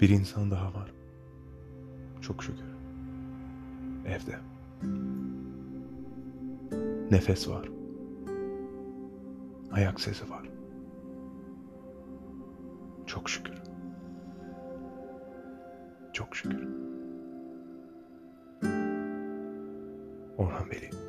Bir insan daha var. Çok şükür. Evde. Nefes var. Ayak sesi var. Çok şükür. Çok şükür. Orhan Veli.